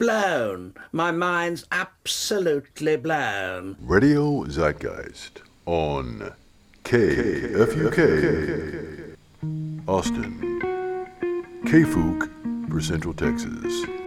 blown. My mind's absolutely blown. Radio Zeitgeist on KFUK Austin. KFUK for Central Texas.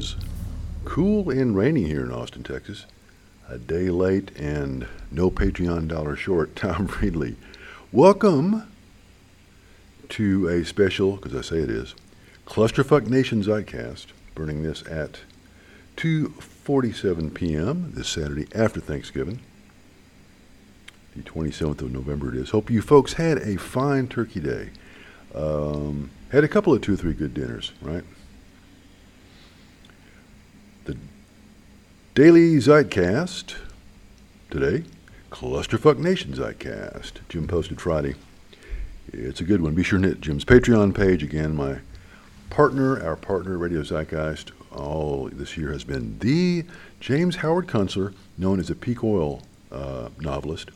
Is cool and rainy here in Austin, Texas. A day late and no Patreon dollar short. Tom Friedley. Welcome to a special, because I say it is, Clusterfuck Nation Zeitcast, burning this at 2.47 p.m. this Saturday after Thanksgiving. The 27th of November it is. Hope you folks had a fine turkey day. Um, had a couple of two or three good dinners, right? Daily Zeitcast today, Clusterfuck Nation Zeitcast. Jim posted Friday. It's a good one. Be sure to hit Jim's Patreon page. Again, my partner, our partner, Radio Zeitgeist, all this year has been the James Howard Kunstler, known as a peak oil uh, novelist.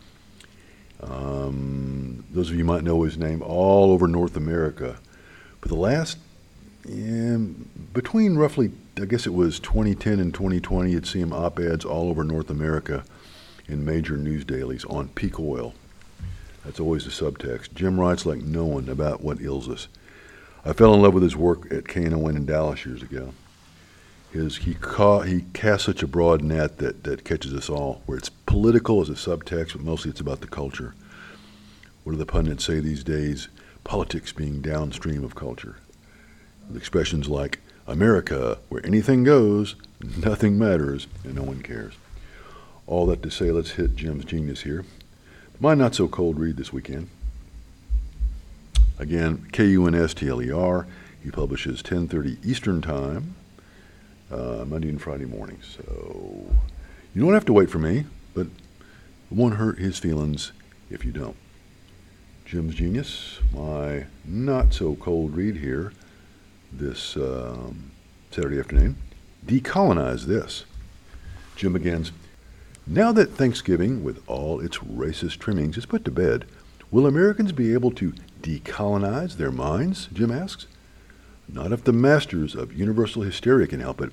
Um, those of you might know his name all over North America. But the last, yeah, between roughly, I guess it was 2010 and 2020, you'd see him op eds all over North America in major news dailies on peak oil. That's always the subtext. Jim writes like no one about what ails us. I fell in love with his work at KNON in Dallas years ago. His, he, ca- he casts such a broad net that, that catches us all, where it's political as a subtext, but mostly it's about the culture. What do the pundits say these days? Politics being downstream of culture. With expressions like America, where anything goes, nothing matters, and no one cares. All that to say, let's hit Jim's genius here. My not so cold read this weekend. Again, K-U-N-S-T-L-E-R. He publishes 10:30 Eastern Time, uh, Monday and Friday mornings. So you don't have to wait for me, but it won't hurt his feelings if you don't. Jim's Genius, my not so cold read here this um, Saturday afternoon. Decolonize this. Jim begins. Now that Thanksgiving, with all its racist trimmings, is put to bed, will Americans be able to decolonize their minds? Jim asks. Not if the masters of universal hysteria can help it.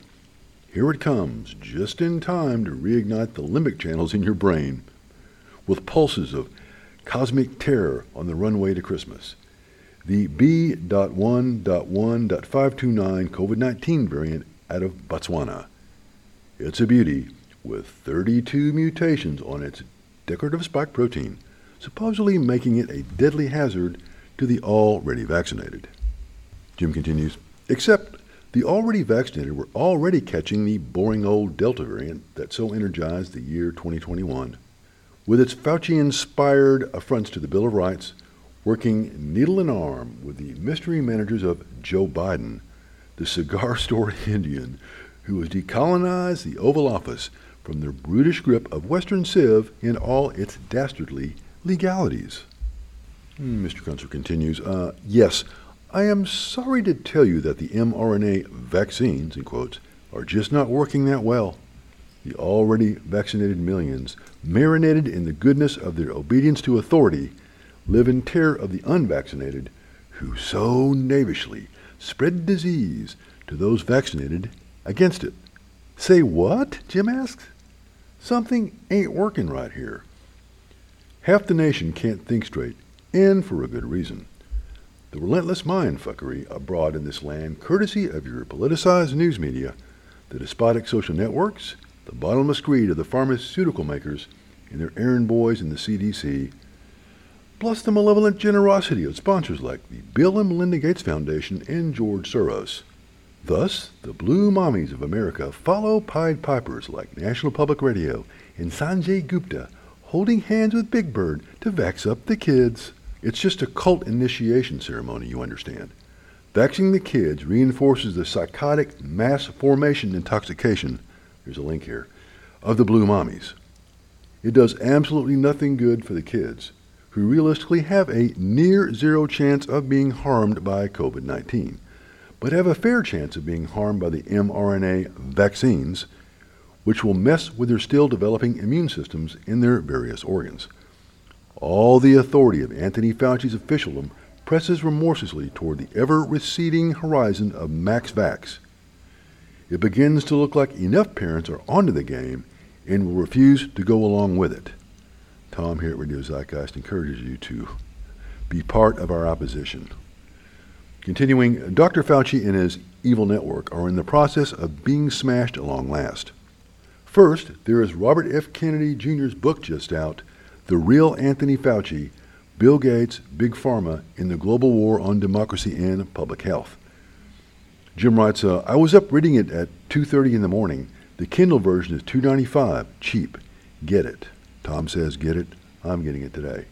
Here it comes, just in time to reignite the limbic channels in your brain, with pulses of cosmic terror on the runway to Christmas. The B.1.1.529 COVID 19 variant out of Botswana. It's a beauty with 32 mutations on its decorative spike protein, supposedly making it a deadly hazard to the already vaccinated. Jim continues, except the already vaccinated were already catching the boring old Delta variant that so energized the year 2021. With its Fauci inspired affronts to the Bill of Rights, working needle in arm with the mystery managers of Joe Biden, the cigar store Indian who has decolonized the Oval Office from the brutish grip of Western Civ in all its dastardly legalities. Mr. Kunstler continues, uh, yes, I am sorry to tell you that the mRNA vaccines, in quotes, are just not working that well. The already vaccinated millions, marinated in the goodness of their obedience to authority, live in terror of the unvaccinated, who so knavishly spread disease to those vaccinated against it. Say what? Jim asks. Something ain't working right here. Half the nation can't think straight, and for a good reason. The relentless mindfuckery abroad in this land, courtesy of your politicized news media, the despotic social networks, the bottomless greed of the pharmaceutical makers and their errand boys in the CDC, plus the malevolent generosity of sponsors like the Bill and Melinda Gates Foundation and George Soros. Thus, the blue mommies of America follow Pied Pipers like National Public Radio and Sanjay Gupta holding hands with Big Bird to vax up the kids. It's just a cult initiation ceremony, you understand. Vaxing the kids reinforces the psychotic mass formation intoxication, there's a link here, of the blue mommies. It does absolutely nothing good for the kids, who realistically have a near zero chance of being harmed by COVID 19 but have a fair chance of being harmed by the mRNA vaccines, which will mess with their still developing immune systems in their various organs. All the authority of Anthony Fauci's officialdom presses remorselessly toward the ever receding horizon of Max Vax. It begins to look like enough parents are onto the game and will refuse to go along with it. Tom here at Radio Zeitgeist encourages you to be part of our opposition. Continuing, Dr. Fauci and his evil network are in the process of being smashed along last. First, there is Robert F. Kennedy Jr.'s book just out, The Real Anthony Fauci Bill Gates, Big Pharma in the Global War on Democracy and Public Health. Jim writes, uh, I was up reading it at 2.30 in the morning. The Kindle version is 2.95, cheap. Get it. Tom says, get it. I'm getting it today.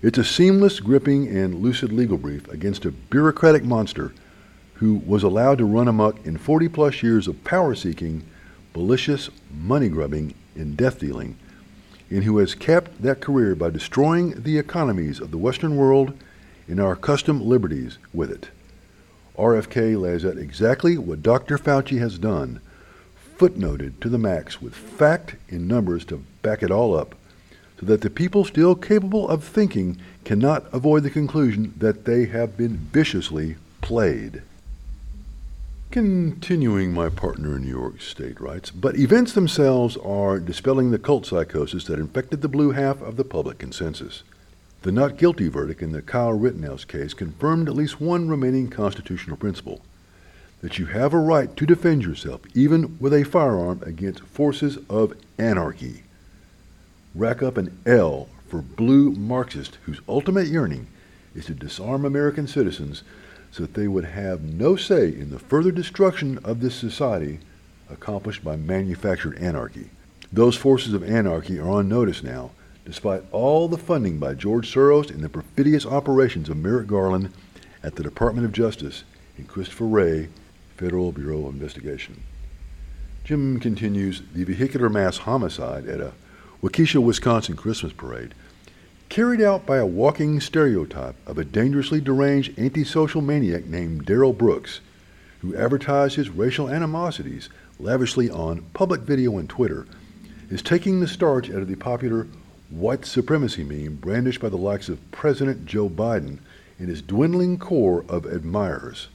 It's a seamless, gripping, and lucid legal brief against a bureaucratic monster who was allowed to run amok in 40 plus years of power seeking, malicious money grubbing, and death dealing, and who has kept that career by destroying the economies of the Western world and our custom liberties with it. RFK lays out exactly what Dr. Fauci has done, footnoted to the max with fact and numbers to back it all up so that the people still capable of thinking cannot avoid the conclusion that they have been viciously played. Continuing, my partner in New York State writes, but events themselves are dispelling the cult psychosis that infected the blue half of the public consensus. The not guilty verdict in the Kyle Rittenhouse case confirmed at least one remaining constitutional principle that you have a right to defend yourself, even with a firearm, against forces of anarchy rack up an L for blue Marxists whose ultimate yearning is to disarm American citizens so that they would have no say in the further destruction of this society accomplished by manufactured anarchy. Those forces of anarchy are on notice now, despite all the funding by George Soros and the perfidious operations of Merrick Garland at the Department of Justice and Christopher Wray, Federal Bureau of Investigation. Jim continues the vehicular mass homicide at a Waukesha, Wisconsin Christmas parade, carried out by a walking stereotype of a dangerously deranged antisocial maniac named Darrell Brooks, who advertised his racial animosities lavishly on public video and Twitter, is taking the starch out of the popular white supremacy meme brandished by the likes of President Joe Biden and his dwindling core of admirers.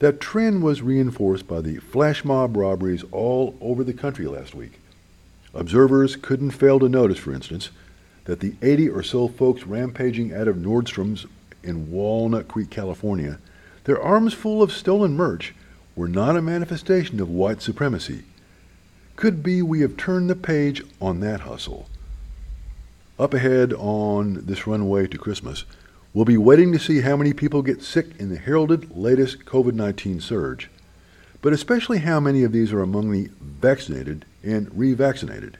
That trend was reinforced by the flash mob robberies all over the country last week. Observers couldn't fail to notice, for instance, that the 80 or so folks rampaging out of Nordstrom's in Walnut Creek, California, their arms full of stolen merch, were not a manifestation of white supremacy. Could be we have turned the page on that hustle. Up ahead on this runway to Christmas, we'll be waiting to see how many people get sick in the heralded latest COVID 19 surge but especially how many of these are among the vaccinated and revaccinated.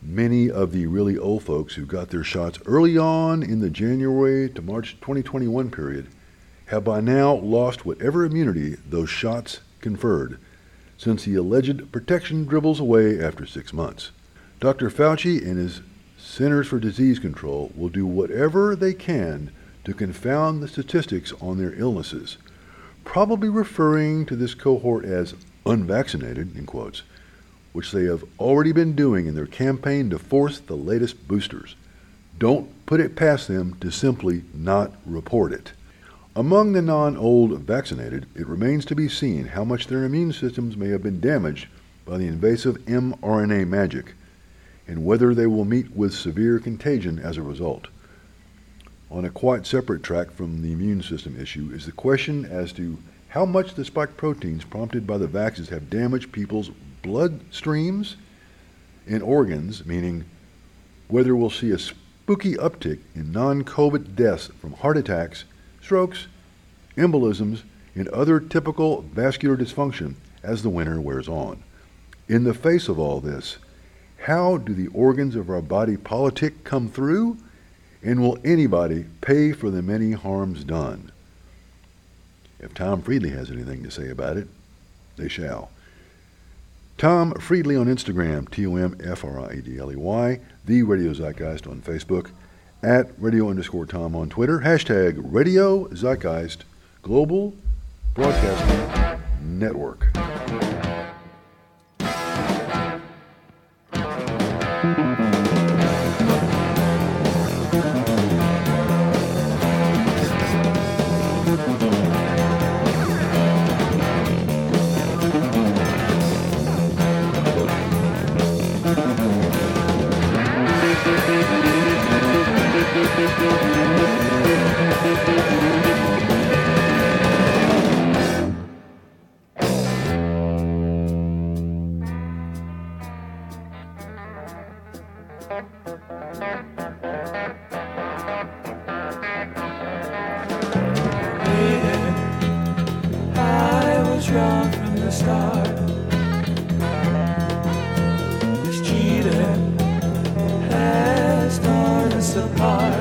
Many of the really old folks who got their shots early on in the January to March 2021 period have by now lost whatever immunity those shots conferred, since the alleged protection dribbles away after six months. Dr. Fauci and his Centers for Disease Control will do whatever they can to confound the statistics on their illnesses probably referring to this cohort as unvaccinated, in quotes, which they have already been doing in their campaign to force the latest boosters. Don't put it past them to simply not report it. Among the non old vaccinated, it remains to be seen how much their immune systems may have been damaged by the invasive mRNA magic, and whether they will meet with severe contagion as a result. On a quite separate track from the immune system issue is the question as to how much the spike proteins prompted by the vaccines have damaged people's blood streams and organs, meaning whether we'll see a spooky uptick in non COVID deaths from heart attacks, strokes, embolisms, and other typical vascular dysfunction as the winter wears on. In the face of all this, how do the organs of our body politic come through? And will anybody pay for the many harms done? If Tom Friedley has anything to say about it, they shall. Tom Friedley on Instagram, T O M F R I E D L E Y, The Radio Zeitgeist on Facebook, at radio underscore Tom on Twitter, hashtag Radio Zeitgeist Global Broadcasting Network. apart.